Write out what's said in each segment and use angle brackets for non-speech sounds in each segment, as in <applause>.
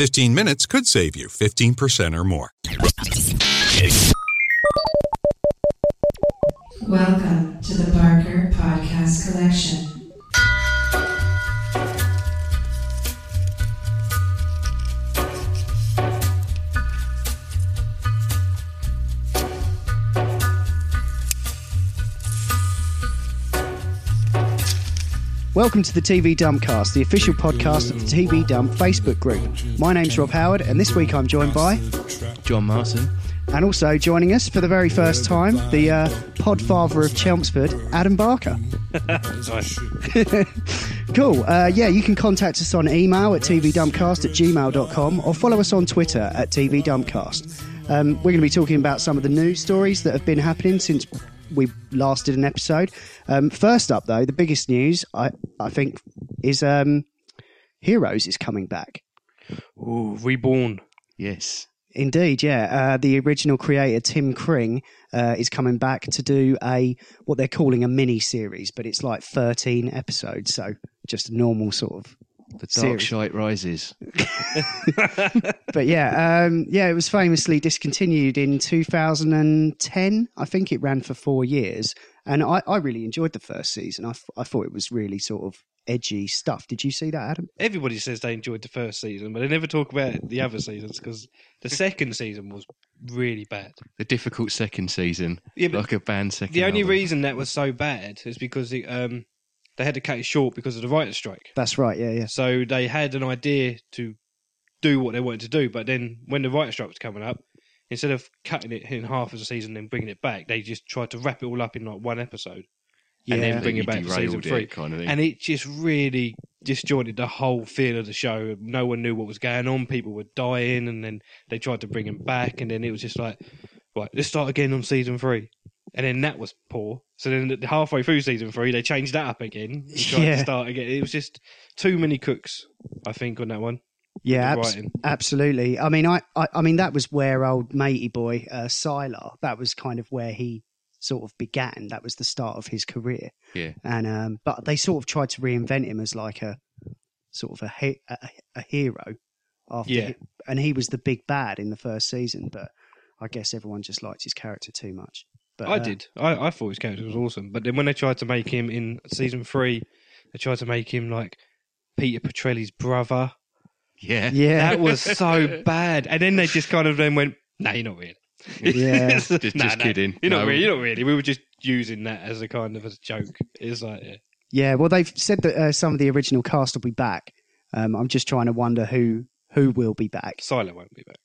15 minutes could save you 15% or more. Welcome to the Barker Podcast Collection. Welcome to the TV Dumpcast, the official podcast of the TV Dump Facebook group. My name's Rob Howard, and this week I'm joined by, John Martin. and also joining us for the very first time, the uh, podfather of Chelmsford, Adam Barker. <laughs> cool. Uh, yeah, you can contact us on email at tvdumpcast at gmail.com or follow us on Twitter at tvdumpcast. Um, we're going to be talking about some of the news stories that have been happening since we last did an episode. Um, first up, though, the biggest news, I, I think, is um, Heroes is coming back. Ooh, reborn. Yes. Indeed, yeah. Uh, the original creator Tim Kring uh, is coming back to do a what they're calling a mini series, but it's like thirteen episodes, so just a normal sort of. The Dark Series. Shite rises. <laughs> <laughs> But yeah, um, yeah, it was famously discontinued in 2010. I think it ran for four years, and I, I really enjoyed the first season. I, I thought it was really sort of edgy stuff. Did you see that, Adam? Everybody says they enjoyed the first season, but they never talk about the other seasons because the <laughs> second season was really bad. The difficult second season. Yeah, like a band second. The only album. reason that was so bad is because it, um, they had to cut it short because of the writer's strike. That's right. Yeah, yeah. So they had an idea to do what they wanted to do, but then when the writer's strike was coming up, instead of cutting it in half as a season and bringing it back, they just tried to wrap it all up in like one episode Yeah, and then bring it back you for season derailed it three. kind of thing. And it just really disjointed the whole feel of the show. No one knew what was going on. People were dying, and then they tried to bring him back, and then it was just like, right, let's start again on season three. And then that was poor. So then halfway through season three, they changed that up again. and tried Yeah. to start again. It was just too many cooks, I think, on that one. Yeah, abs- absolutely. I mean, I, I, I mean, that was where old matey boy uh, Sylar. That was kind of where he sort of began. That was the start of his career. Yeah. And um, but they sort of tried to reinvent him as like a sort of a he- a, a hero. After Yeah. he- and he was the big bad in the first season, but I guess everyone just liked his character too much. But I uh, did. I, I thought his character was awesome. But then when they tried to make him in season three, they tried to make him like Peter Petrelli's brother. Yeah. Yeah, That was <laughs> so bad. And then they just kind of then went, "No, you're not really." Yeah. <laughs> Just- just <laughs> kidding. You're not No. really. You're not really. We were just using that as a kind of a joke. It's like, yeah. Yeah, well, they've said that uh, some of the original cast will be back. Um, I'm just trying to wonder who who will be back. Sylar won't be back.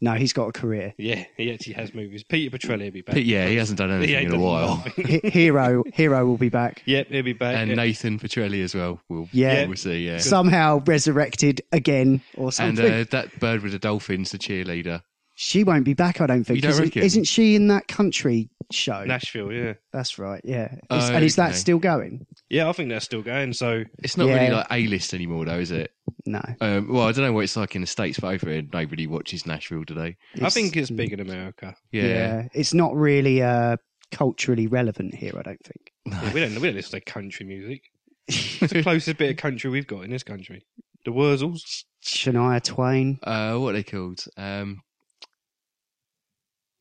No, he's got a career. Yeah, he actually has movies. Peter Petrelli will be back. But yeah, he hasn't done anything in a while. Hiro Hiro will be back. Yep, he'll be back. And yeah. Nathan Petrelli as well. We'll, Yeah. we'll see. Yeah. Somehow resurrected again or And something. uh, that bird with the dolphins, the cheerleader. She won't be back, I don't think. You don't Isn't- reckon? Isn't she in that country show? Nashville, yeah. That's right. Yeah. Is- Oh, and is that okay. still going? Yeah, I think that's still going. So, It's not Yeah. really like A list anymore, though, is it? No. Um, well, I don't know what it's like in the States, but over here, nobody watches Nashville today. I think it's big in America. Yeah. Yeah. It's not really uh, culturally relevant here, I don't think. <laughs> Yeah, we don't we don't listen to country music. <laughs> It's the closest bit of country we've got in this country. The Wurzels. Shania Twain. Uh, what are they called? Um,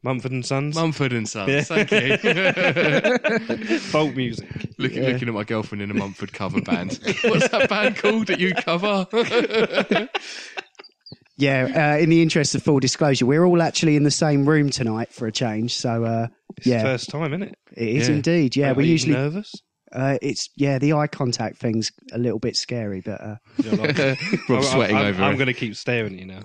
Mumford and Sons. Mumford and Sons. Yeah. Thank you. <laughs> Folk music. looking, Yeah. looking at my girlfriend in a Mumford cover band. <laughs> What's that band called that you cover? <laughs> Yeah, uh, in the interest of full disclosure, we're all actually in the same room tonight for a change. So, uh, It's yeah, the first time, isn't it? it is Yeah. indeed. Yeah, Are we you usually, nervous. Uh, it's, yeah, the eye contact thing's a little bit scary, but uh, Yeah, like- <laughs> Rob's I'm- sweating I'm, over I'm it. going to keep staring at you now,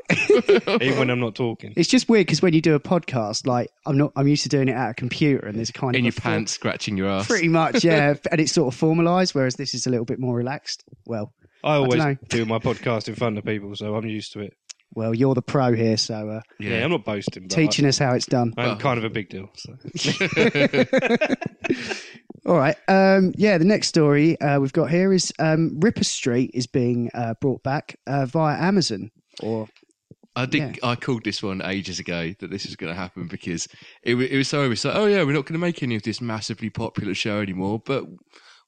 <laughs> even when I'm not talking. it's just weird because when you do a podcast, like I'm not, I'm used to doing it at a computer and there's kind of in of your a form- pants, scratching your ass. pretty much, yeah, <laughs> and it's sort of formalised, whereas this is a little bit more relaxed. Well, I always know. do my podcast in front of people, so I'm used to it. Well, you're the pro here, so uh, Yeah, I'm not boasting. But teaching us how it's done. I, I'm kind of a big deal. So. All right. Um, yeah, the next story uh, we've got here is um, Ripper Street is being uh, brought back uh, via Amazon. Or I did. I called this one ages ago that this was going to happen because it, wa- it was so obvious. Like, oh yeah, we're not going to make any of this massively popular show anymore, but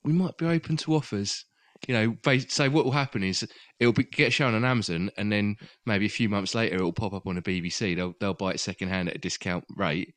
we might be open to offers. You know, bas- so what will happen is it'll be, get shown on Amazon, and then maybe a few months later it'll pop up on the BBC. They'll they'll buy it secondhand at a discount rate,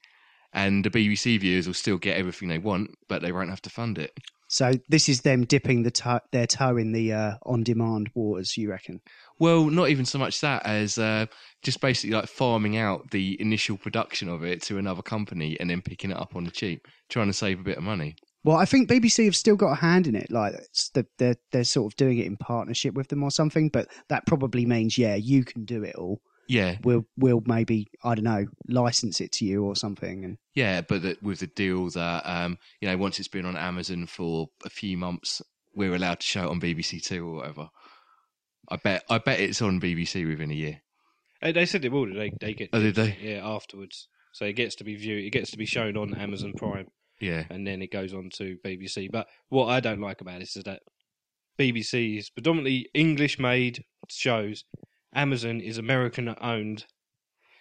and the BBC viewers will still get everything they want, but they won't have to fund it. so this is them dipping the to- their toe in the uh, on-demand waters. You reckon? Well, not even so much that as uh, just basically like farming out the initial production of it to another company and then picking it up on the cheap, trying to save a bit of money. Well, I think BBC have still got a hand in it. Like it's the, they're they're sort of doing it in partnership with them or something. But that probably means yeah, you can do it all. Yeah, We'll we'll maybe I don't know license it to you or something. And yeah, but that with the deal that um, you know once it's been on Amazon for a few months, we're allowed to show it on BBC Two or whatever. I bet I bet it's on BBC within a year. Hey, they said it will. They they get. Oh, did they? Yeah, afterwards. So it gets to be viewed. It gets to be shown on Amazon Prime, Yeah, and then it goes on to BBC. But what I don't like about this is that BBC is predominantly English-made shows. Amazon is American-owned.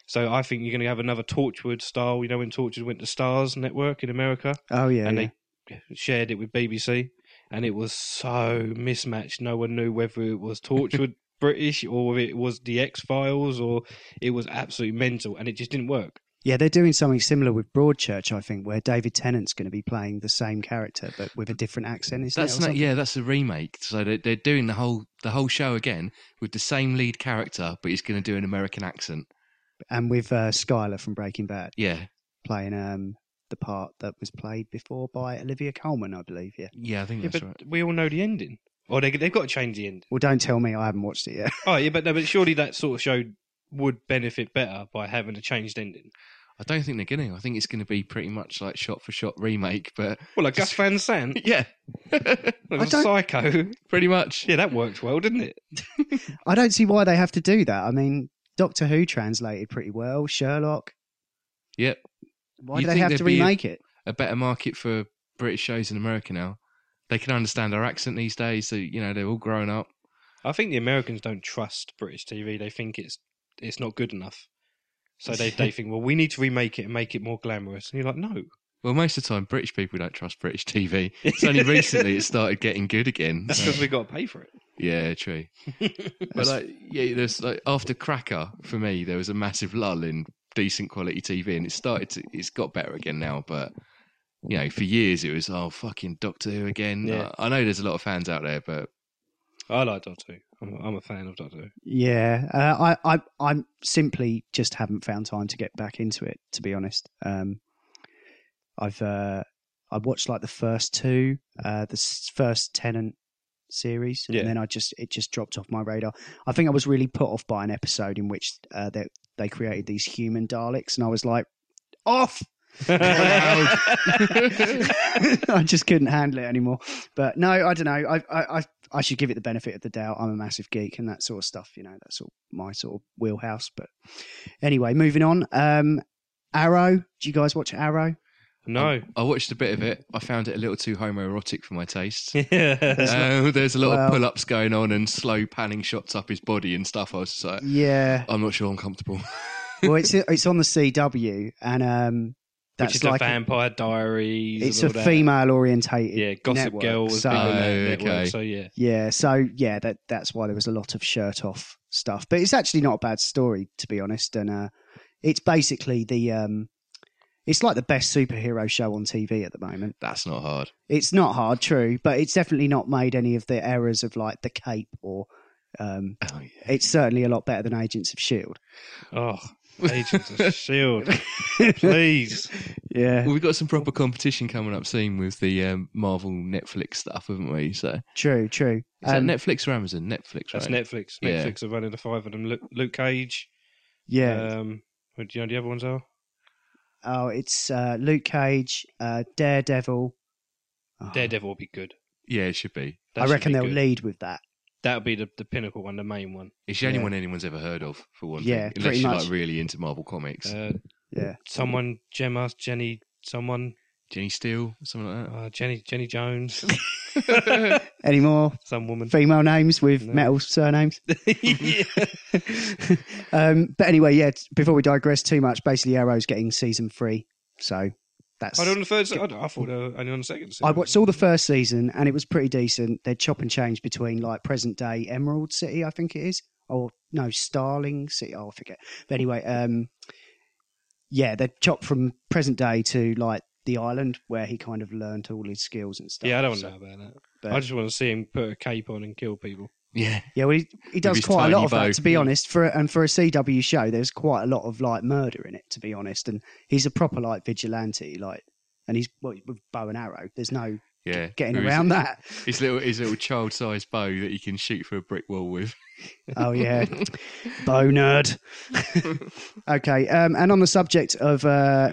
So I think you're going to have another Torchwood style. You know when Torchwood went to Starz Network in America, oh yeah, and yeah. they shared it with BBC, and it was so mismatched. No one knew whether it was Torchwood <laughs> British or whether it was the X Files or it was absolutely mental, and it just didn't work. Yeah, they're doing something similar with Broadchurch, I think, where David Tennant's going to be playing the same character but with a different accent. Isn't that's it, not. something? Yeah, that's a remake. So they're, they're doing the whole the whole show again with the same lead character, but he's going to do an American accent. And with uh, Skyler from Breaking Bad Yeah, playing um, the part that was played before by Olivia Colman, I believe. Yeah. yeah, I think Yeah, that's but right. we all know the ending. Or they they've got to change the end. Well, don't tell me I haven't watched it yet. Oh yeah, but no, but surely that sort of show would benefit better by having a changed ending. I don't think they're going to. I think it's going to be pretty much like shot for shot remake, but Well, like Gus Van Sant, <laughs> yeah, <laughs> was don't- Psycho. pretty much. Yeah, that worked well, didn't it? <laughs> I don't see why they have to do that. I mean, Doctor Who translated pretty well. Sherlock. Yep, Why You'd do they have to be a- remake it? a better market for British shows in America now. They can understand our accent these days, so you know they're all grown up. I think the Americans don't trust British TV. They think it's it's not good enough. So they, <laughs> they think, well, we need to remake it and make it more glamorous. And you're like, no. Well, most of the time, British people don't trust British TV. <laughs> It's only recently it started getting good again. That's because we got to pay for it. Yeah, true. <laughs> but like, yeah, there's like after Cracker for me, there was a massive lull in decent quality TV, and it started to, it's got better again now. But you know, for years it was oh fucking Doctor Who again. Yeah. I, I know there's a lot of fans out there, but I like Doctor Who. I'm, I'm a fan of Doctor Who. Yeah, uh, I, I, I simply just haven't found time to get back into it. To be honest, um, I've uh, I watched like the first two, uh, the first Tennant series, Yeah. and then I just it just dropped off my radar. I think I was really put off by an episode in which uh, they they created these human Daleks, and I was like, off. <laughs> <laughs> I just couldn't handle it anymore. But no, I don't know. I, I, I, I should give it the benefit of the doubt. I'm a massive geek and that sort of stuff. You know, that's all my sort of wheelhouse. But anyway, moving on. Um, Arrow. Do you guys watch Arrow? no. I watched a bit of it. I found it a little too homoerotic for my taste. <laughs> yeah. Uh, there's a lot Well- of pull-ups going on and slow panning shots up his body and stuff. I was just like, Yeah. I'm not sure I'm comfortable. <laughs> well, it's it's on the CW, and um, that's Which is like like Vampire Diaries. it's a female orientated. Yeah, Gossip network. Girl was So, big Oh, network. okay. So yeah. Yeah, so yeah, that that's why there was a lot of shirt off stuff. But it's actually not a bad story, to be honest. And uh, it's basically the um, it's like the best superhero show on TV at the moment. That's not hard. It's not hard, true, but it's definitely not made any of the errors of like the Cape or. Um, Oh yeah. it's certainly a lot better than Agents of Shield. Oh, Agents of Shield. <laughs> Please. Yeah, Well, we've got some proper competition coming up soon with the um, Marvel Netflix stuff, haven't we? So is true, true. that Um, Netflix or Amazon? Netflix, That's right? Netflix. Yeah. Netflix are running the five of them. Luke, Luke Cage. yeah. Um, what do you know the other ones are? oh, it's uh, Luke Cage, uh, Daredevil. Oh, Daredevil will be good. Yeah, it should be. That I should reckon be they'll good. lead with that. That'll be the, the pinnacle one, the main one. It's the only Yeah. one anyone's ever heard of, for one Yeah, thing. Unless pretty you're much. like really into Marvel comics. Uh, Yeah. someone, Gemma, Jenny, someone, Jenny Steele, something like uh, Jenny, Jenny Jones, that. <laughs> <laughs> Any more some woman. female names with No. metal surnames? yeah. <laughs> um, but anyway, yeah. t- Before we digress too much, basically Arrow's getting season three, so that's. I don't on the third. se- I, don't- I thought they were only on the second. Season. I watched all the first season and it was pretty decent. They'd chop and change between like present day Emerald City, I think it is, or no Starling City. Oh, I forget. But anyway, um, yeah, they chop from present day to like the island where he kind of learned all his skills and stuff. Yeah, I don't So- know about that. but- I just want to see him put a cape on and kill people. Yeah. Yeah, well, he, he does quite a lot of bow. that, to be honest. For and for a CW show, there's quite a lot of like murder in it, to be honest. And he's a proper like vigilante, like, and he's well, with bow and arrow. There's no Yeah. getting his- around that. His little, his little child-sized bow that he can shoot through a brick wall with. <laughs> Oh yeah, bow nerd. <laughs> <laughs> okay, um, and on the subject of uh,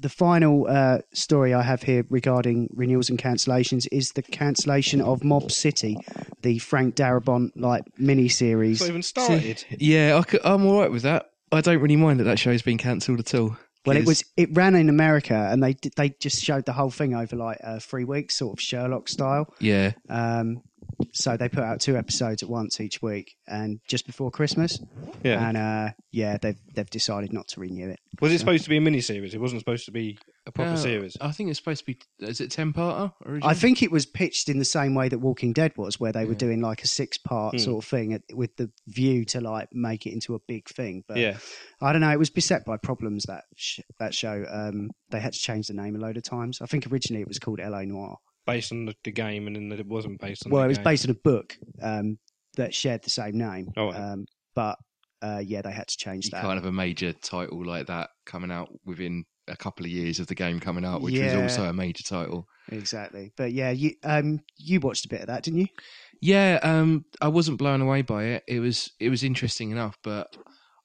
the final uh, story I have here regarding renewals and cancellations is the cancellation of Mob City, the Frank Darabont like mini series. It's not even started. <laughs> Yeah, I am all right with that. I don't really mind that that show's been cancelled at all. Well, it was it ran in America, and they they just showed the whole thing over like uh, three weeks, sort of Sherlock style. Yeah. Um, so they put out two episodes at once each week, and just before Christmas. Yeah. And uh, yeah, they've they've decided not to renew it. Was it supposed to be a mini series? It wasn't supposed to be a proper Uh, series. I think it's supposed to be. Is it ten parter? I think it was pitched in the same way that Walking Dead was, where they were doing like a six part Hmm. sort of thing at- with the view to like make it into a big thing. But yeah. I don't know. It was beset by problems that sh- that show. Um, they had to change the name a load of times. I think originally it was called L.A. Noir. Based on the, the game, and then that it wasn't based on. Well, the it was game. based on a book um, that shared the same name. Oh, right. um, but uh, yeah, they had to change you that. Kind of a major title like that coming out within a couple of years of the game coming out, which Yeah. was also a major title. Exactly. But yeah, you um, you watched a bit of that, didn't you? Yeah, um, I wasn't blown away by it. It was it was interesting enough, but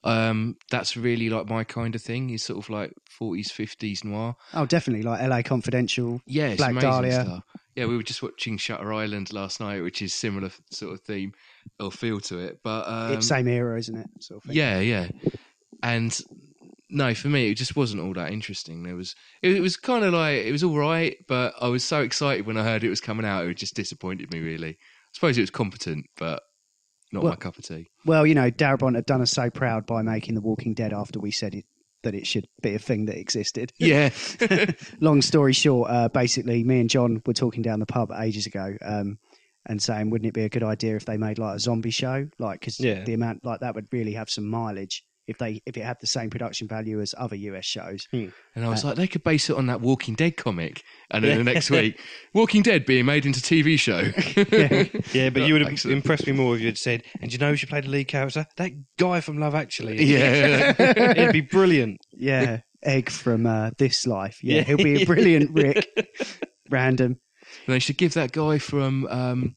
um, that's really like my kind of thing. Is sort of like forties, fifties noir. Oh, definitely. Like L.A. Confidential. Yeah, Black Dahlia. stuff. Yeah, we were just watching Shutter Island last night, which is similar sort of theme or feel to it. But um, it's same era, isn't it? Sort of thing. Yeah, yeah. And no, for me, it just wasn't all that interesting. There was, it, was kind of like it was all right, but I was so excited when I heard it was coming out. It just disappointed me really. I suppose it was competent, but not Well- my cup of tea. Well, you know, Darabont had done us so proud by making The Walking Dead after we said it, that it should be a thing that existed. <laughs> <laughs> Yeah, Long story short, uh, basically, me and John were talking down the pub ages ago. Um, and saying, wouldn't it be a good idea if they made like a zombie show? Like, because Yeah. the amount like that would really have some mileage if they if it had the same production value as other US shows. and I was like, they could base it on that Walking Dead comic, and then the next week, Walking Dead being made into TV show. <laughs> Yeah, but you would have Excellent. impressed me more if you had said, and you know who should play the lead character? That guy from Love Actually. <laughs> yeah, <laughs> It'd be brilliant. Yeah, Egg from uh, This Life. Yeah, Yeah. he'll be a brilliant Rick. Random. they should give that guy from um,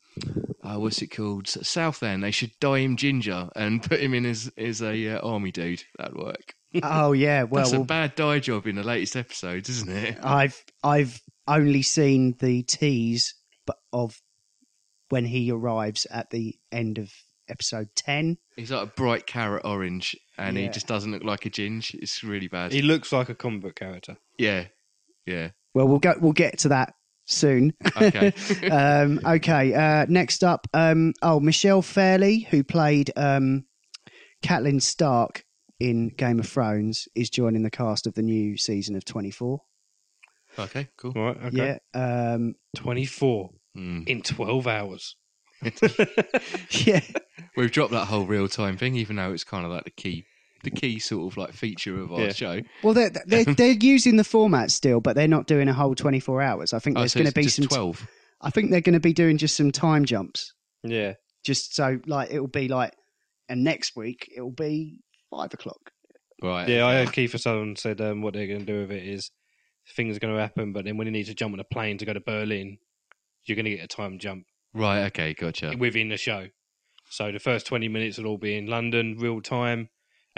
uh, what's it called South? Southland. They should dye him ginger and <laughs> put him in as as a uh, army dude. That'd work. <laughs> Oh yeah, well, That's a bad dye job in the latest episodes, isn't it? <laughs> I've I've only seen the tease of when he arrives at the end of episode ten. He's like a bright carrot orange, and he just doesn't look like a ginge. It's really bad. He looks like a comic book character. yeah, yeah. Well, we'll go. We'll get to that soon. Okay. <laughs> um, okay. Uh, next up, um, oh, Michelle Fairley, who played um, Catelyn Stark in Game of Thrones, is joining the cast of the new season of Twenty Four. okay, cool. Right, okay. Yeah. Um, 24 Mm. in 12 hours. <laughs> yeah. We've dropped that whole real time thing, even though it's kind of like the key, the key sort of like feature of our Yeah. show. Well, they're, they're they're <laughs> using the format still, but they're not doing a whole twenty four hours. I think Oh, there's so going to be just some. twelve. I think they're going to be doing just some time jumps, Yeah. just so like it'll be like, and next week it'll be five o'clock. Right. Yeah, I heard Kiefer Sutherland said um, what they're going to do with it is things are going to happen, but then when you need to jump on a plane to go to Berlin, you're going to get a time jump Right. Okay. Gotcha. within the show. So the first 20 minutes will all be in London, real time,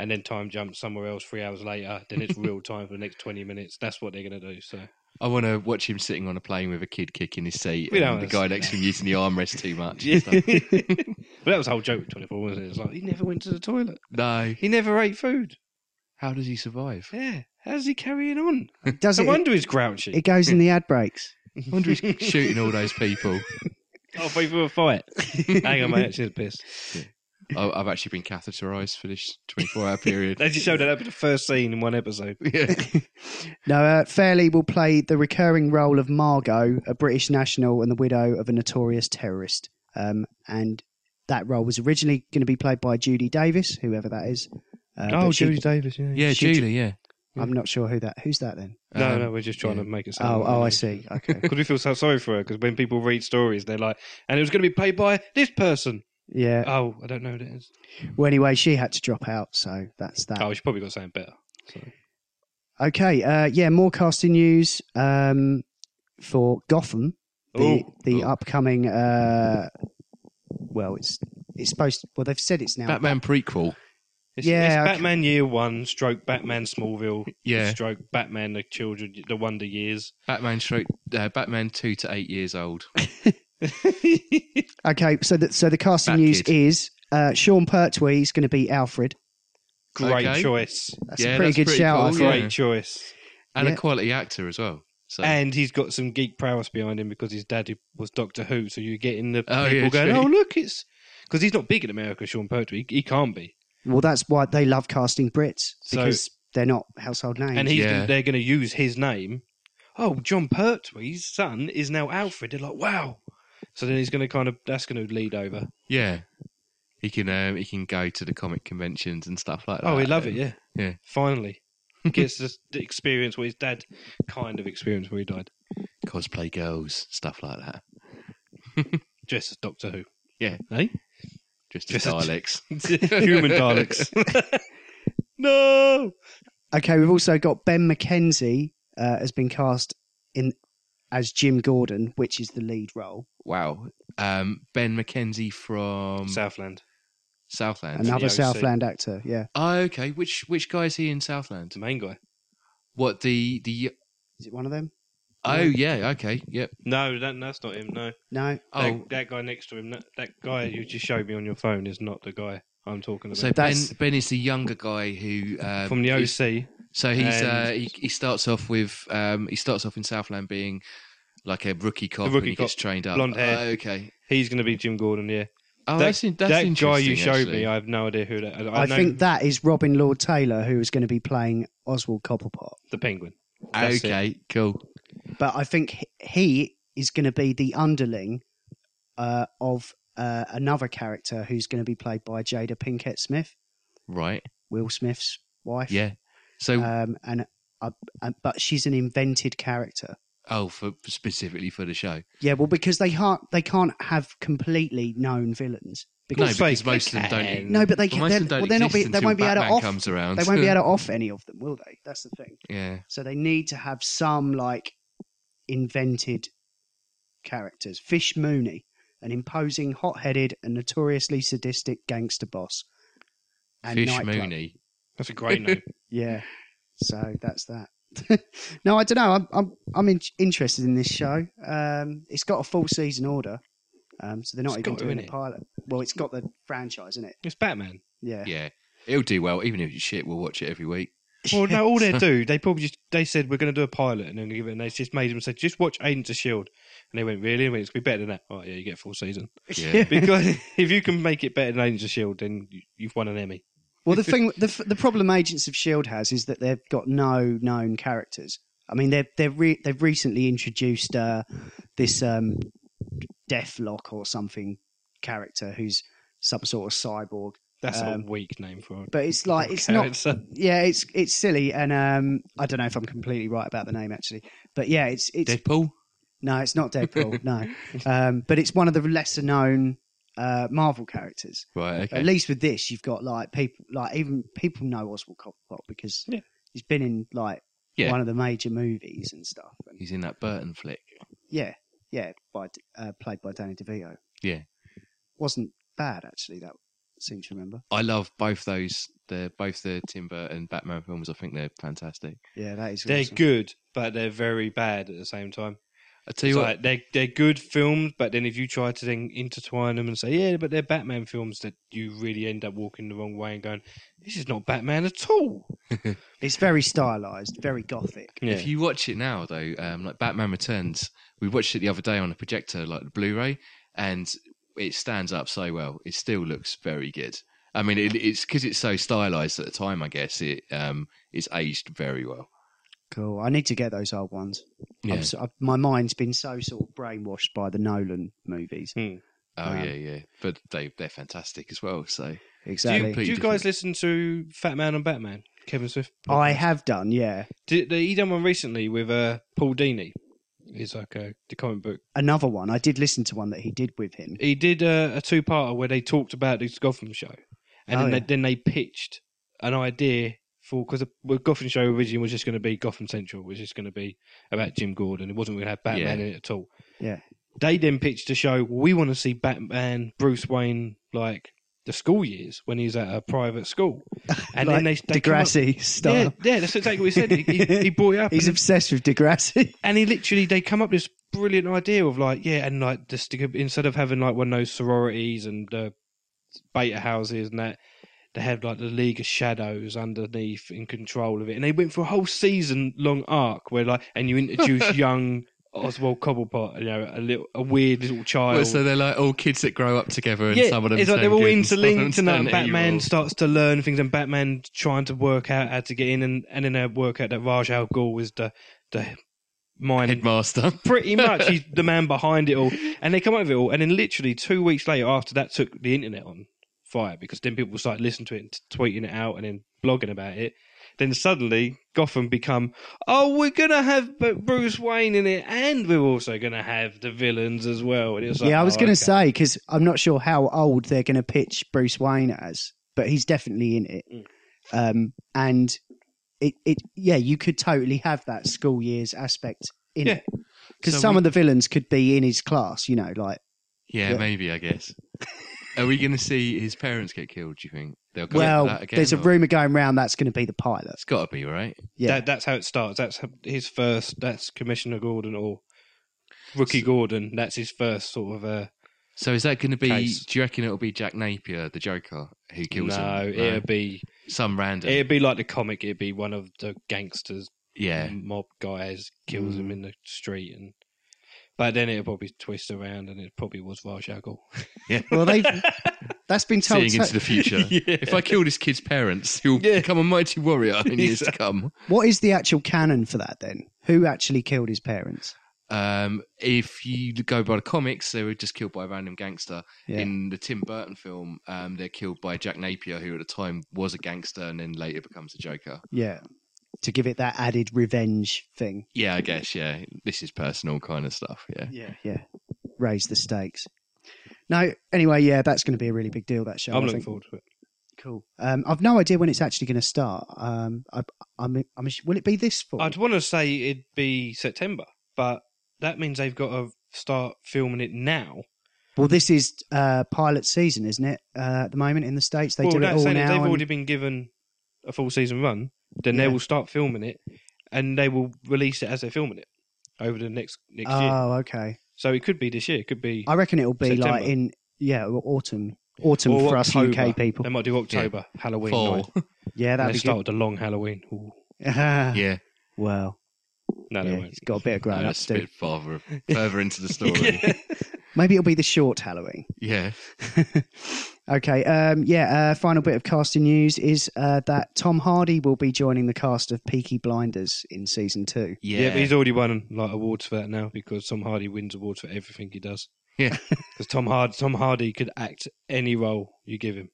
and then time jump somewhere else three hours later. Then it's real <laughs> time for the next 20 minutes. That's what they're going to do. So I want to watch him sitting on a plane with a kid kicking his seat, We and the guy next to him using the armrest too <laughs> much. Yeah. <laughs> but that was the whole joke with 24, wasn't it? It's like, he never went to the toilet. no, He never ate food. how does he survive? Yeah. How's he carrying on? Does No it? wonder he's grouchy. It goes in the ad breaks. I wonder he's shooting all those people. Oh, fight for a fight. Hang on, mate. Actually, pissed. I- I've actually been catheterized for this 24 hour <laughs> period. They just showed that up in the first scene in one episode. <laughs> yeah. <laughs> No, uh, Fairley will play the recurring role of Margot, a British national and the widow of a notorious terrorist. Um, and that role was originally going to be played by Judy Davis, whoever that is. Uh, oh, but she- Judy Davis, yeah. Yeah, She- Julie, yeah. I'm not sure who that. Who's that then? No, Um, no, we're just trying yeah. to make it sound. Oh, oh. I see. Okay. Because we feel so sorry for her. Because when people read stories, they're like, and it was going to be played by this person. Yeah. Oh, I don't know what it is. Well, anyway, she had to drop out, so that's that. Oh, she probably got something better. So. Okay. Uh, yeah, more casting news um, for Gotham, the Ooh. the Ooh. upcoming. Uh, well, it's it's supposed. To, well, they've said it's now. Batman prequel. It's, Yeah, it's okay. Batman Year One, stroke Batman Smallville, Yeah. stroke Batman the Children, the Wonder Years. Batman stroke, uh, Batman 2 to 8 years old. <laughs> <laughs> Okay, so the so the casting Bat news Kid. is uh, Sean Pertwee is going to be Alfred. Great Okay. choice. That's Yeah, a pretty that's good pretty shout. I cool, thought. yeah. Great choice. And Yeah. a quality actor as well. So And he's got some geek prowess behind him because his daddy was Doctor Who. So you're getting the Oh, people yeah, going, true. "Oh, look, it's because he's not big in America." Sean Pertwee, he, he can't be, Well, that's why they love casting Brits So- because they're not household names. and he's Yeah. they're going to use his name. Oh, Jon Pertwee's son is now Alfred. They're like, "Wow!" So then he's going to kind of that's going to lead over. yeah. He can um, he can go to the comic conventions and stuff like that. Oh, he love it, yeah. Yeah. Finally. <laughs> Gets to the experience what his dad kind of experienced where he died. Cosplay girls, stuff like that. <laughs> Dressed as Doctor Who. Yeah. Eh? Just as Just a- Daleks. <laughs> Human Daleks. no! Okay, we've also got Ben McKenzie uh, has been cast in as Jim Gordon, which is the lead role. wow. Um, ben McKenzie from Southland. Southland. Another OC. Southland actor, yeah. Oh, okay. Which which guy is he in Southland? The main guy. What the the? Is it one of them? Oh yeah. Okay. Yep. No, that, that's not him. No. No. Oh, That, that guy next to him, that, that guy you just showed me on your phone is not the guy I'm talking about. so Ben That's- Ben is the younger guy who um, From the is- OC. So he's And- uh, he, he starts off with um, he starts off in Southland being like a rookie cop, A rookie and he gets cop, trained up. blonde hair. Oh, okay. He's going to be Jim Gordon, yeah. Oh, that, that's in, that's that guy you showed actually. me, I have no idea who that I, I, know think that is Robin Lord Taylor, who is going to be playing Oswald Cobblepot. the penguin. That's it. okay, cool. But I think he- he is going to be the underling uh, of uh, another character who's going to be played by Jada Pinkett Smith, Right. Will Smith's wife. Yeah. So Um, and uh, uh, but she's an invented character. Oh, for specifically for the show. Yeah, well, because they can't they can't have completely known villains. No, Because because they most of them don't. No, but they well, can- most they're- of them don't well, they're not exist be- they until won't be able to Batman off- comes around. they won't be <laughs> able to off any of them, will they? That's the thing. yeah. So they need to have some like invented characters. Fish Mooney, an imposing, hot-headed, and notoriously sadistic gangster boss. And Fish Nightblood. Mooney. That's a great name. <laughs> Yeah. So that's that. <laughs> no, I don't know. I'm I'm I'm in, interested in this show. Um, it's got a full season order, um, so they're not It's even got to, doing a innit? pilot. Well, it's got the franchise, isn't it? it's Batman. Yeah. Yeah. It'll do well, even if it's shit. We'll watch it every week. <laughs> Well, no, all they do, <laughs> they probably just they said we're going to do a pilot and then give it, and they just made them say just watch Agents of Shield, and they went really, I went, it's gonna be better than that. Oh yeah, you get a full season Yeah. because if you can make it better than Agents of Shield, then you- you've won an Emmy. Well, the thing, the the problem Agents of Shield has is that they've got no known characters. I mean, they've they've re- they've recently introduced uh, this um, Deathlok or something character who's some sort of cyborg. That's Um, a weak name for it. But it's like <laughs> it's not. Yeah, it's it's silly, and um, I don't know if I'm completely right about the name actually. But yeah, it's it's Deadpool. no, it's not Deadpool. <laughs> no, um, but it's one of the lesser known uh, Marvel characters. Right. Okay. At least with this, you've got like people, like even people know Oswald Cobblepot because Yeah. he's been in like Yeah. one of the major movies and stuff. And He's in that Burton flick. yeah, yeah, by uh, played by Danny DeVito. Yeah. wasn't bad actually. That seem to remember. I love both those. They're both the Tim Burton Batman films. I think they're fantastic. Yeah, that is. They're awesome. good, but they're very bad at the same time. I tell It's you what, like they're they're good films, but then if you try to then intertwine them and say, yeah, but they're Batman films, that you really end up walking the wrong way and going, this is not Batman at all. <laughs> It's very stylized, very gothic. Yeah. If you watch it now, though, um, like Batman Returns, we watched it the other day on a projector, like the Blu-ray, and it stands up so well. It still looks very good. I mean, it, it's because it's so stylized at the time. I guess it um, it's aged very well. Cool. I need to get those old ones. Yeah. I've, s- I've- my mind's been so sort of brainwashed by the Nolan movies. Hmm. Oh Um, yeah, yeah. But they they're fantastic as well. So do, Exactly. you, do you guys listen to Fat Man and Batman? Kevin Smith. I have done, yeah. Did, he done one recently with uh, Paul Dini. He's like a the comic book. Another one. I did listen to one that he did with him. He did a, a two parter where they talked about this Gotham show, and Oh, then, yeah. they, then they pitched an idea for because the Gotham show originally was just going to be Gotham Central, it was just going to be about Jim Gordon. It wasn't going to have Batman Yeah. in it at all. Yeah. They then pitched a show. We want to see Batman, Bruce Wayne, like the school years when he's at a private school, <laughs> and like then they, they come up- Degrassi style. Yeah, yeah, that's exactly what he said. He, he, he <laughs> brought it up. He's and- obsessed with Degrassi. <laughs> and he literally they come up with this brilliant idea of like yeah and like just to- instead of having like one of those sororities and uh, beta houses and that they had like the league of shadows underneath in control of it and they went for a whole season long arc where like and you introduce <laughs> young Oswald Cobblepot you know a little a weird little child Well, so they're like all kids that grow up together, and yeah, some of them it's like they're all good and some of them interlinked, and turn Batman evil. starts to learn things, and Batman trying to work out how to get in, and and then they work out that Ra's al Ghul was the the mind headmaster. <laughs> pretty much he's <laughs> the man behind it all. And they come up with it all. And then literally two weeks later, after that took the internet on fire because then people start listening to it and tweeting it out and then blogging about it. Then suddenly Gotham become, oh, we're gonna have Bruce Wayne in it, and we're also gonna have the villains as well. And it was like, yeah, I was oh, going to okay. say because I'm not sure how old they're going to pitch Bruce Wayne as, but he's definitely in it. Mm. Um, and it, it, yeah, you could totally have that school years aspect in Yeah. it because So some we- of the villains could be in his class. You know, like Yeah, Yeah. maybe I guess. <laughs> Are we going to see his parents get killed? Do you think they'll go well, that again? there's a or- rumor going around that's going to be the pilot. It's got to be right. Yeah, That, that's how it starts. That's how- his first. That's Commissioner Gordon or Rookie Gordon. That's his first sort of. Uh, So is that going to be? Case. Do you reckon it'll be Jack Napier, the Joker, who kills no, him? No, it'll be some random. It'd be like the comic. It'd be one of the gangsters, yeah, mob guys kills Mm. him in the street, and but then it'll probably twist around, and it probably was Ra's al Ghul. well, they that's been told. seeing into the future. <laughs> Yeah. If I kill this kid's parents, he'll Yeah. become a mighty warrior in years to come. what is the actual canon for that then? Who actually killed his parents? Um, if you go by the comics, they were just killed by a random gangster. Yeah. In the Tim Burton film, um, they're killed by Jack Napier, who at the time was a gangster and then later becomes the Joker. Yeah, to give it that added revenge thing. Yeah, I guess. Yeah, this is personal kind of stuff. Yeah. Yeah, yeah. Raise the stakes. No, anyway, yeah, that's going to be a really big deal. That show. I'm I looking think. forward to it. Cool. Um, I've no idea when it's actually going to start. Um, I, I'm, I'm, will it be this fall? I'd want to say it'd be September, but that means they've got to start filming it now. Well, this is uh, pilot season, isn't it? Uh, at the moment in the states, they well, do it all now. They've and- already been given a full season run. Then they will start filming it, and they will release it as they're filming it over the next next year. Oh, okay. So it could be this year. It could be I reckon it'll be like in yeah autumn, autumn or for us UK people. They might do October, Halloween Fall. night. <laughs> Yeah, And that'd they be start good. with the long Halloween. <laughs> Yeah. well, No, they yeah, won't. it's got a bit of growing No, up that's to do. bit farther, further into the story. <laughs> Maybe it'll be the short Halloween. yeah. Okay. Um, yeah. Uh, final bit of casting news is uh, that Tom Hardy will be joining the cast of Peaky Blinders in season two. Yeah. Yeah, but he's already won like awards for that now because Tom Hardy wins awards for everything he does. Yeah. <laughs> because Tom Hardy, Tom Hardy could act any role you give him.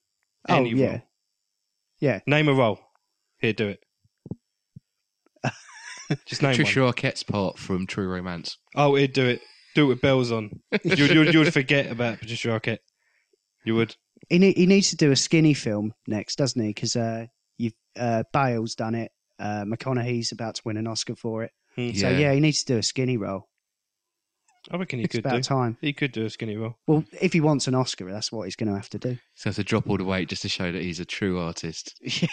Oh, yeah. role. Yeah. Name a role. Here, do it. <laughs> Just name Trisha one. Arquette's part from True Romance. Oh, he'd do it. Do it with bells on. <laughs> You'd, you'd, you'd forget about Patricia Arquette. You would. He, ne- he needs to do a skinny film next, doesn't he? Because uh, you've uh, Bale's done it. Uh, McConaughey's about to win an Oscar for it. Hmm. So yeah, he needs to do a skinny role. I reckon he It's could about do. time. He could do a skinny roll. Well, if he wants an Oscar, that's what he's going to have to do. So have to drop all the weight just to show that he's a true artist. <laughs>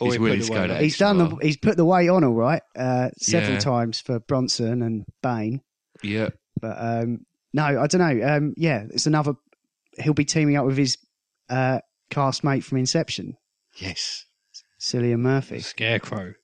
Or he's he willing put to go weight that on. He's extra done the. mile. He's put the weight on all right, uh, several Yeah. times for Bronson and Bane. Yeah. But um, no, I don't know. Um, yeah, it's another. He'll be teaming up with his uh, castmate from Inception, Yes. Cillian Murphy. Scarecrow.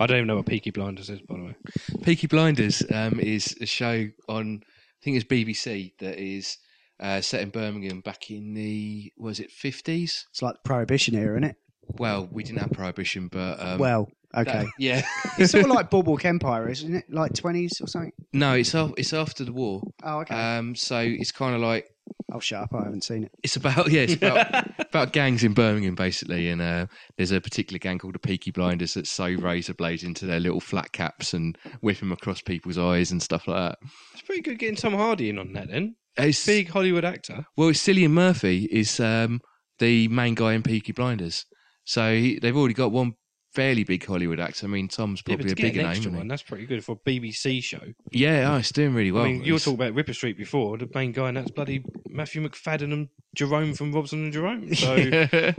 I don't even know what Peaky Blinders is, by the way. Peaky Blinders um, is a show on, I think it's BBC, that is uh, set in Birmingham back in the, was it 50s? It's like the Prohibition era, isn't it? Well, we didn't have Prohibition, but. Um, well, that- okay. <laughs> yeah. <laughs> it's sort of like Boardwalk Empire, isn't it? Like twenties or something. no, it's, af- it's after the war. Oh, okay. Um, so it's kind of like, I'll shut up. I haven't seen it. it's about, yeah, it's about, <laughs> about gangs in Birmingham, basically. And uh, there's a particular gang called the Peaky Blinders that sew razor blades into their little flat caps and whip them across people's eyes and stuff like that. It's pretty good getting Tom Hardy in on that then. It's, Big Hollywood actor. Well, Cillian Murphy is um, the main guy in Peaky Blinders, so he, they've already got one fairly big Hollywood actor. I mean, Tom's Yeah, probably to a get bigger an name. extra isn't one, that's pretty good for a BBC show. Yeah, oh, it's doing really well. I mean, you were talking about Ripper Street before. The main guy, and that's bloody Matthew Macfadyen and Jerome from Robson and Jerome. So <laughs>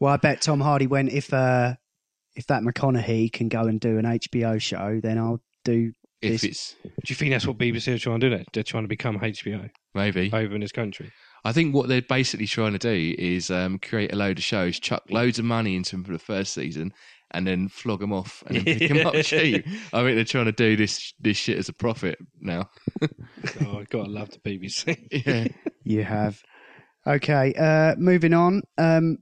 Well, I bet Tom Hardy went if uh, if that McConaughey can go and do an HBO show, then I'll do. if this- it's do you think that's what BBC are trying to do? There? They're trying to become HBO maybe, over in this country. I think what they're basically trying to do is um, create a load of shows, chuck loads of money into them for the first season, and then flog them off and then pick them up <laughs> cheap. I think they're trying to do this this shit as a profit now. <laughs> oh, I gotta love the BBC. <laughs> Yeah, You have. Okay, uh, moving on. Um,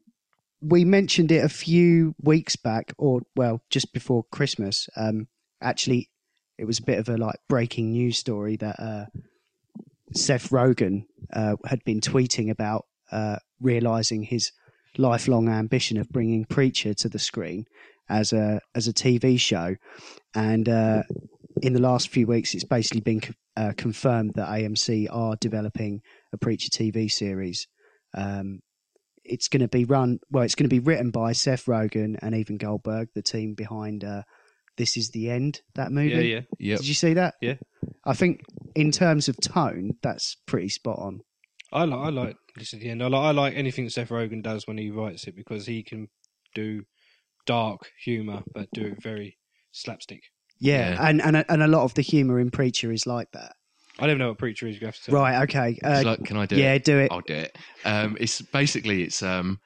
we mentioned it a few weeks back, or well, just before Christmas. Um, actually, it was a bit of a like breaking news story that uh, Seth Rogen uh, had been tweeting about uh, realizing his lifelong ambition of bringing Preacher to the screen as a as a TV show, and uh, in the last few weeks, it's basically been co- uh, confirmed that AMC are developing a Preacher TV series. Um, it's going to be run well. It's going to be written by Seth Rogen and Evan Goldberg, the team behind uh, "This Is the End." That movie. yeah, yeah. yep. Did you see that? Yeah. I think in terms of tone, that's pretty spot on. I like. I like. This is the end. I like. I like anything Seth Rogen does when he writes it because he can do dark humor, but do it very slapstick. Yeah, Yeah. and and a, and a lot of the humor in Preacher is like that. I don't know what preacher is. You have to tell. Right. Okay. It's Uh, like, can I do it? yeah, it? do it. I'll do it. Um, it's basically it's um,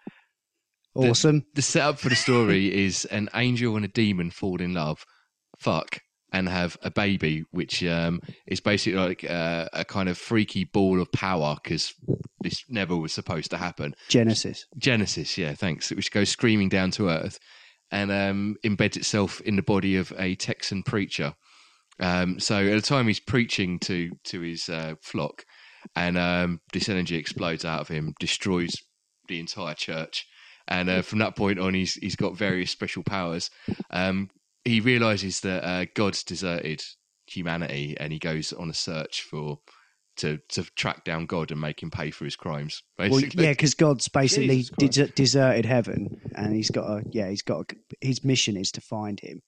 Awesome. the setup for the story <laughs> is an angel and a demon fall in love, fuck, and have a baby, which um, is basically like uh, a kind of freaky ball of power because this never was supposed to happen. Genesis. Genesis, yeah, thanks, which goes screaming down to earth and um, embeds itself in the body of a Texan preacher. Um, so at the time he's preaching to to his uh, flock, and um, this energy explodes out of him, destroys the entire church, and uh, from that point on, he's he's got various special powers. Um, he realizes that uh, God's deserted humanity, and he goes on a search for to to track down God and make him pay for his crimes. Well, yeah, because God's basically des- deserted heaven, and he's got a yeah, he's got a, his mission is to find him,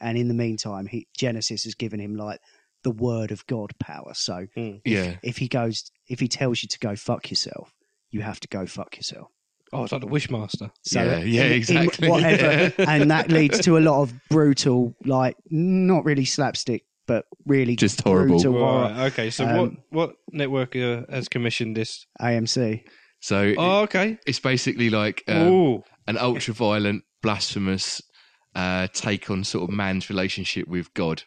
and in the meantime, he Genesis has given him like the word of God power. So Mm. yeah. if he goes, if he tells you to go fuck yourself, you have to go fuck yourself. Oh, it's like the Wishmaster. So Yeah, yeah, in- in exactly. whatever, <laughs> and that leads to a lot of brutal, like not really slapstick, but really Just horrible. Right, okay, so Um, what what network uh, has commissioned this? AMC. So Oh, okay. it's basically like um, an ultra violent, blasphemous uh, take on sort of man's relationship with God.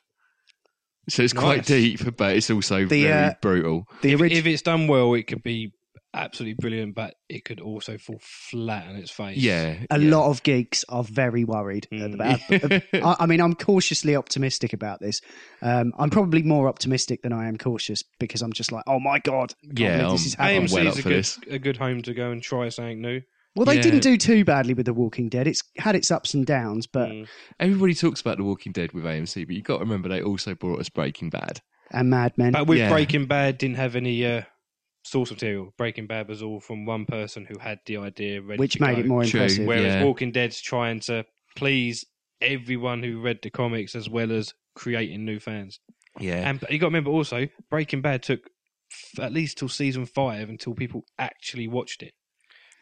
So it's quite Nice. deep, but it's also The, very uh, brutal. The if, original. if it's done well, it could be absolutely brilliant, but it could also fall flat on its face. Yeah, a yeah. lot of geeks are very worried Mm. about. <laughs> I, I mean, I'm cautiously optimistic about this. Um, I'm probably more optimistic than I am cautious because I'm just like, oh my god, Yeah, believe this um, is happening. I'm AMC well is a good this. a good home to go and try something new. Well, they Yeah. didn't do too badly with The Walking Dead. It's had its ups and downs, but Mm. Everybody talks about The Walking Dead with AMC, but you've got to remember they also brought us Breaking Bad. and Mad Men. But with Yeah. Breaking Bad, didn't have any uh, source material. Breaking Bad was all from one person who had the idea ready which to made go. it more True. impressive. Whereas Yeah. Walking Dead's trying to please everyone who read the comics as well as creating new fans. Yeah, And you got to remember also, Breaking Bad took f- at least till season five until people actually watched it.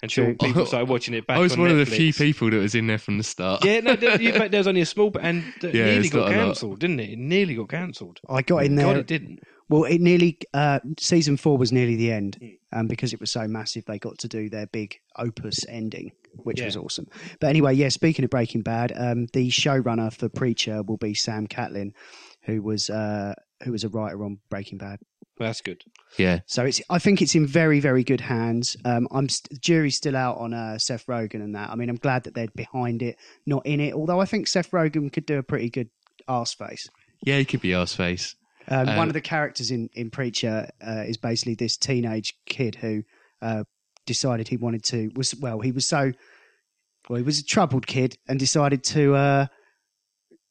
Until True. people oh. started watching it back. I was on one of the few people that was in there from the start. Yeah, no, there, you, there was only a small bit, and <laughs> it Yeah, nearly got not a lot. cancelled, didn't it? It nearly got cancelled. I got in there. God, it didn't. Well, it nearly uh, season four was nearly the end, Hmm. um, because it was so massive. They got to do their big opus ending, which Yeah. was awesome. But anyway, yeah. Speaking of Breaking Bad, um, the showrunner for Preacher will be Sam Catlin, who was uh, who was a writer on Breaking Bad. Well, that's good. Yeah. So it's I think it's in very very good hands. Um, I'm st- jury's still out on uh, Seth Rogen and that. I mean, I'm glad that they're behind it, not in it. Although I think Seth Rogen could do a pretty good arse face. Yeah, he could be arse face. Um, Uh, one of the characters in in Preacher uh, is basically this teenage kid who uh, decided he wanted to was well he was so well he was a troubled kid and decided to uh,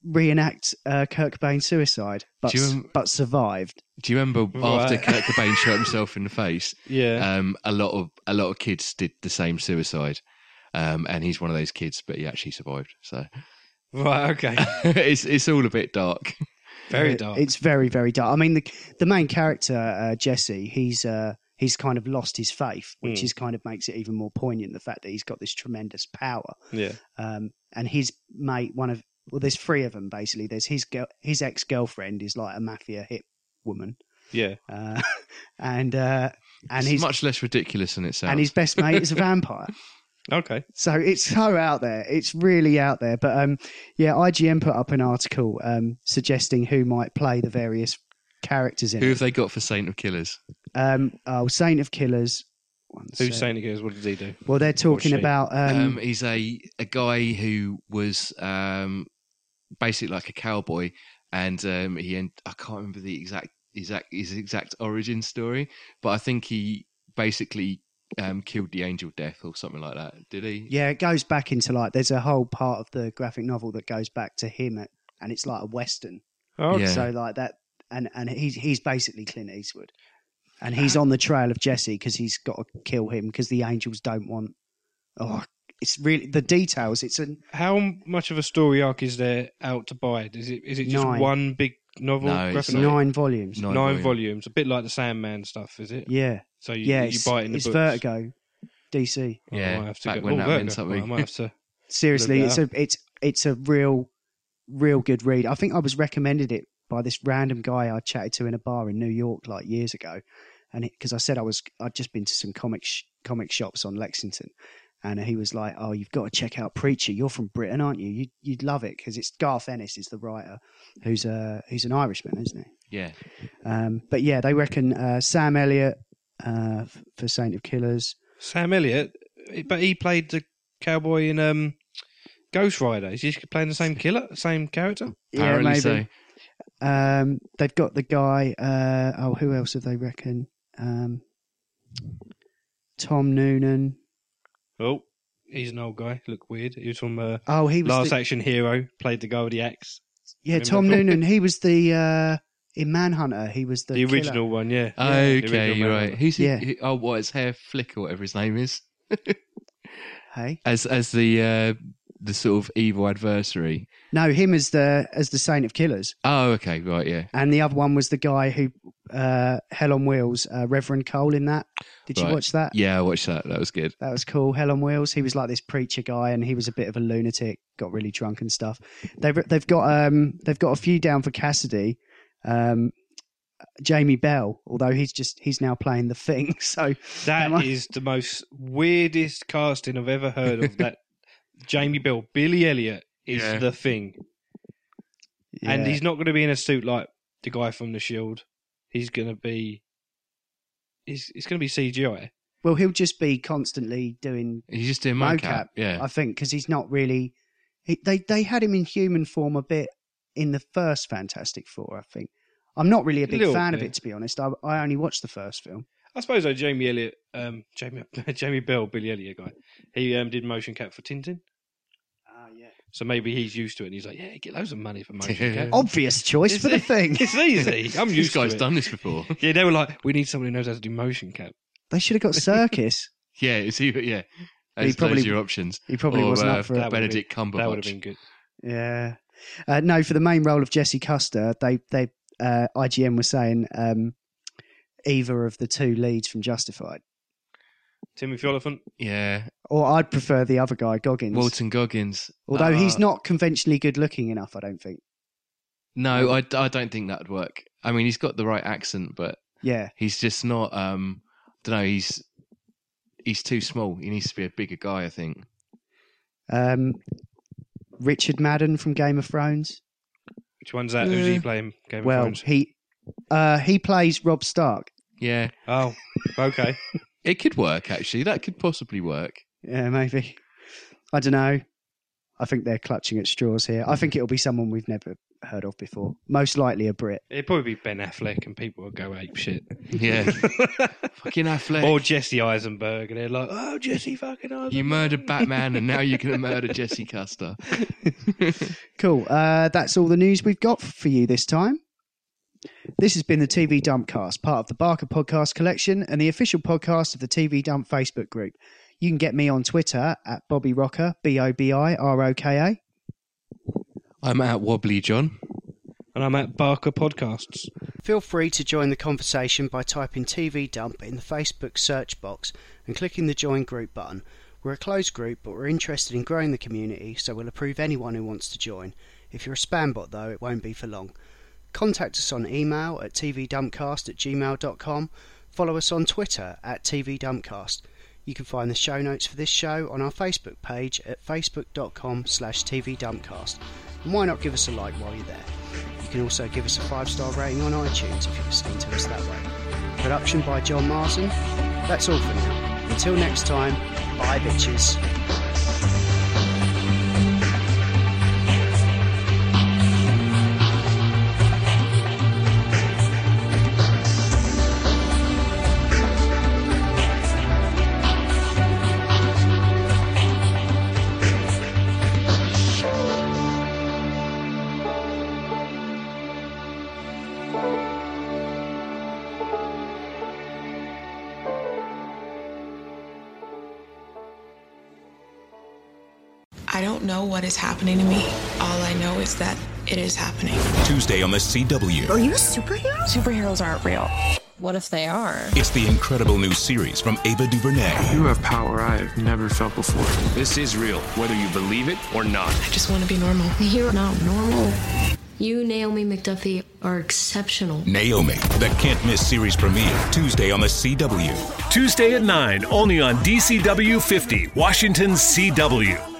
reenact uh, Kirk Cobain's suicide, but rem- but survived. Do you remember after Kirk <laughs> Kurt Cobain shot himself in the face? Yeah. Um, a lot of a lot of kids did the same suicide, um, and he's one of those kids, but he actually survived. So right. Okay. <laughs> it's it's all a bit dark. Very dark. It's very very dark. I mean the the main character uh, Jesse he's. Uh, He's kind of lost his faith, which Mm. is kind of makes it even more poignant. The fact that he's got this tremendous power, yeah. um, and his mate, one of well, there's three of them basically. There's his girl, his ex girlfriend is like a mafia hit woman, Yeah. uh, <laughs> and uh, and it's his much less ridiculous than it sounds. and his best mate is a <laughs> vampire. Okay. So it's so out there. It's really out there. But um, yeah, IGN put up an article um, suggesting who might play the various characters in Who it. have they got for Saint of Killers? Um, oh, Saint of Killers. One Who's sec. saying it goes? What does he do? Well, they're talking she? about. Um, Um, he's a a guy who was um, basically like a cowboy, and um, he en- I can't remember the exact exact his exact origin story, but I think he basically um, killed the angel death or something like that. Did he? Yeah, it goes back into like there's a whole part of the graphic novel that goes back to him, at, and it's like a western. Oh, Yeah. So like that, and and he's he's basically Clint Eastwood, and he's on the trail of Jesse because he's got to kill him because the angels don't want. Oh, it's really the details. It's an How much of a story arc is there out to buy? Is it is it just Nine. one big novel? No, graphic not. novel? nine volumes. Nine Nine volume. volumes, a bit like the Sandman stuff, is it? Yeah, So you, yeah. you It's, buy it in the it's books. Vertigo, DC. Oh, Yeah, I have to back go- when oh, that Vertigo. meant something. Well, I might have to. <laughs> Seriously, Look it's that a it's it's a real real good read. I think I was recommended it by this random guy I chatted to in a bar in New York like years ago, and because I said I was I'd just been to some comic sh- comic shops on Lexington, and he was like, "Oh, you've got to check out Preacher. You're from Britain, aren't you? you you'd love it because it's Garth Ennis is the writer, who's a who's an Irishman, isn't he? Yeah. Um, but yeah, they reckon uh, Sam Elliott uh, for Saint of Killers. Sam Elliott, but he played the cowboy in um, Ghost Rider. Is he playing the same killer, same character? Apparently yeah, so. maybe. Um, they've got the guy. Uh, oh, who else have they reckon? Um, Tom Noonan. Oh, he's an old guy. Look weird. He was from uh, Oh, he was Last the, Action Hero. Played the guy with the axe. yeah. remember Tom that? Noonan. He was the uh, in Manhunter. He was the, The, killer. original one, yeah. Oh, The okay, you're right. Who's he? Yeah. who- oh, what his hair flick or whatever his name is, <laughs> Hey, as as the uh, the sort of evil adversary. no, him as the as the Saint of Killers, Oh, okay, right, yeah. and the other one was the guy who uh, Hell on Wheels, uh, Reverend Cole. In that, did you Right. watch that? Yeah, I watched that. That was good. That was cool. Hell on Wheels. He was like this preacher guy, and he was a bit of a lunatic. Got really drunk and stuff. They've they've got um they've got a few down for Cassidy. Um, Jamie Bell, although he's just he's now playing the thing. <laughs> So That I- is the most weirdest casting I've ever heard of. That <laughs> Jamie Bell, Billy Elliot is Yeah. the thing, and he's not going to be in a suit like the guy from The Shield. He's going to be. He's it's going to be CGI. well, he'll just be constantly doing He's just doing mocap. mocap. Yeah, I think because he's not really. He, they they had him in human form a bit in the first Fantastic Four. I think. I'm not really a big Little fan of it to be honest. I, I only watched the first film. I suppose though Jamie Elliot, um, Jamie <laughs> Jamie Bell, Billy Elliot guy, he um, did motion cap for Tintin. Yeah. So maybe he's used to it, and he's like, "Yeah, get loads of money for motion cap." <laughs> Obvious choice Is for the it? thing. It's easy. <laughs> I'm this used guy's to it. done this before. <laughs> Yeah, they were like, "We need someone who knows how to do motion cap." They should have got Serkis. yeah, it's either yeah. He Those, probably- those are your options. He probably or, wasn't uh, up for it. That would've Benedict That would have Cumberbatch. been good. Yeah. Uh, no, for the main role of Jesse Custer, they they uh, IGN was saying um, either of the two leads from Justified. Timothy Olyphant. Yeah, Or I'd prefer the other guy, Goggins. Walton Goggins. Although he's Uh, not conventionally good looking enough, I don't think. No, I, I don't think that'd work. I mean, he's got the right accent, but Yeah. he's just not. Um, don't know. He's he's too small. He needs to be a bigger guy. I think. Um, Richard Madden from Game of Thrones. Which one's that? Who's he playing? Game of well, Thrones. he uh, he plays Robb Stark. Yeah, Oh, okay. It could work. Actually, that could possibly work. Yeah, maybe. I don't know. I think they're clutching at straws here. I think it'll be someone we've never heard of before. Most likely a Brit. It'd probably be Ben Affleck, and people would go ape shit. Yeah, <laughs> fucking Affleck. Or Jesse Eisenberg, and they're like, "Oh, Jesse fucking Eisenberg." you murdered Batman, and now you're going to murder Jesse Custer. <laughs> Cool. Uh, that's all the news we've got for you this time. This has been the TV Dumpcast, part of the Barker Podcast Collection and the official podcast of the TV Dump Facebook group. You can get me on Twitter at Bobby Rocker, B O B I R O K A. I'm at Wobbly John. and I'm at Barker Podcasts. Feel free to join the conversation by typing TV Dump in the Facebook search box and clicking the Join Group button. We're a closed group, but we're interested in growing the community, so we'll approve anyone who wants to join. If you're a spam bot, though, it won't be for long. Contact us on email at tvdumpcast at gmail.com. Follow us on Twitter at tvdumpcast. You can find the show notes for this show on our Facebook page at facebook.com slash tvdumpcast. And why not give us a like while you're there? You can also give us a five star rating on iTunes if you're listening to us that way. Production by John Marsden. That's all for now. Until next time, bye bitches. That it is happening. Tuesday on the CW. Are you a superhero? Superheroes aren't real. What if they are? It's the incredible new series from Ava DuVernay. You have power I have never felt before. This is real, whether you believe it or not. I just want to be normal. <laughs> You're not normal. You, Naomi McDuffie, are exceptional. Naomi, the can't miss series premiere Tuesday on the CW. Tuesday at 9, only on DCW 50, Washington CW.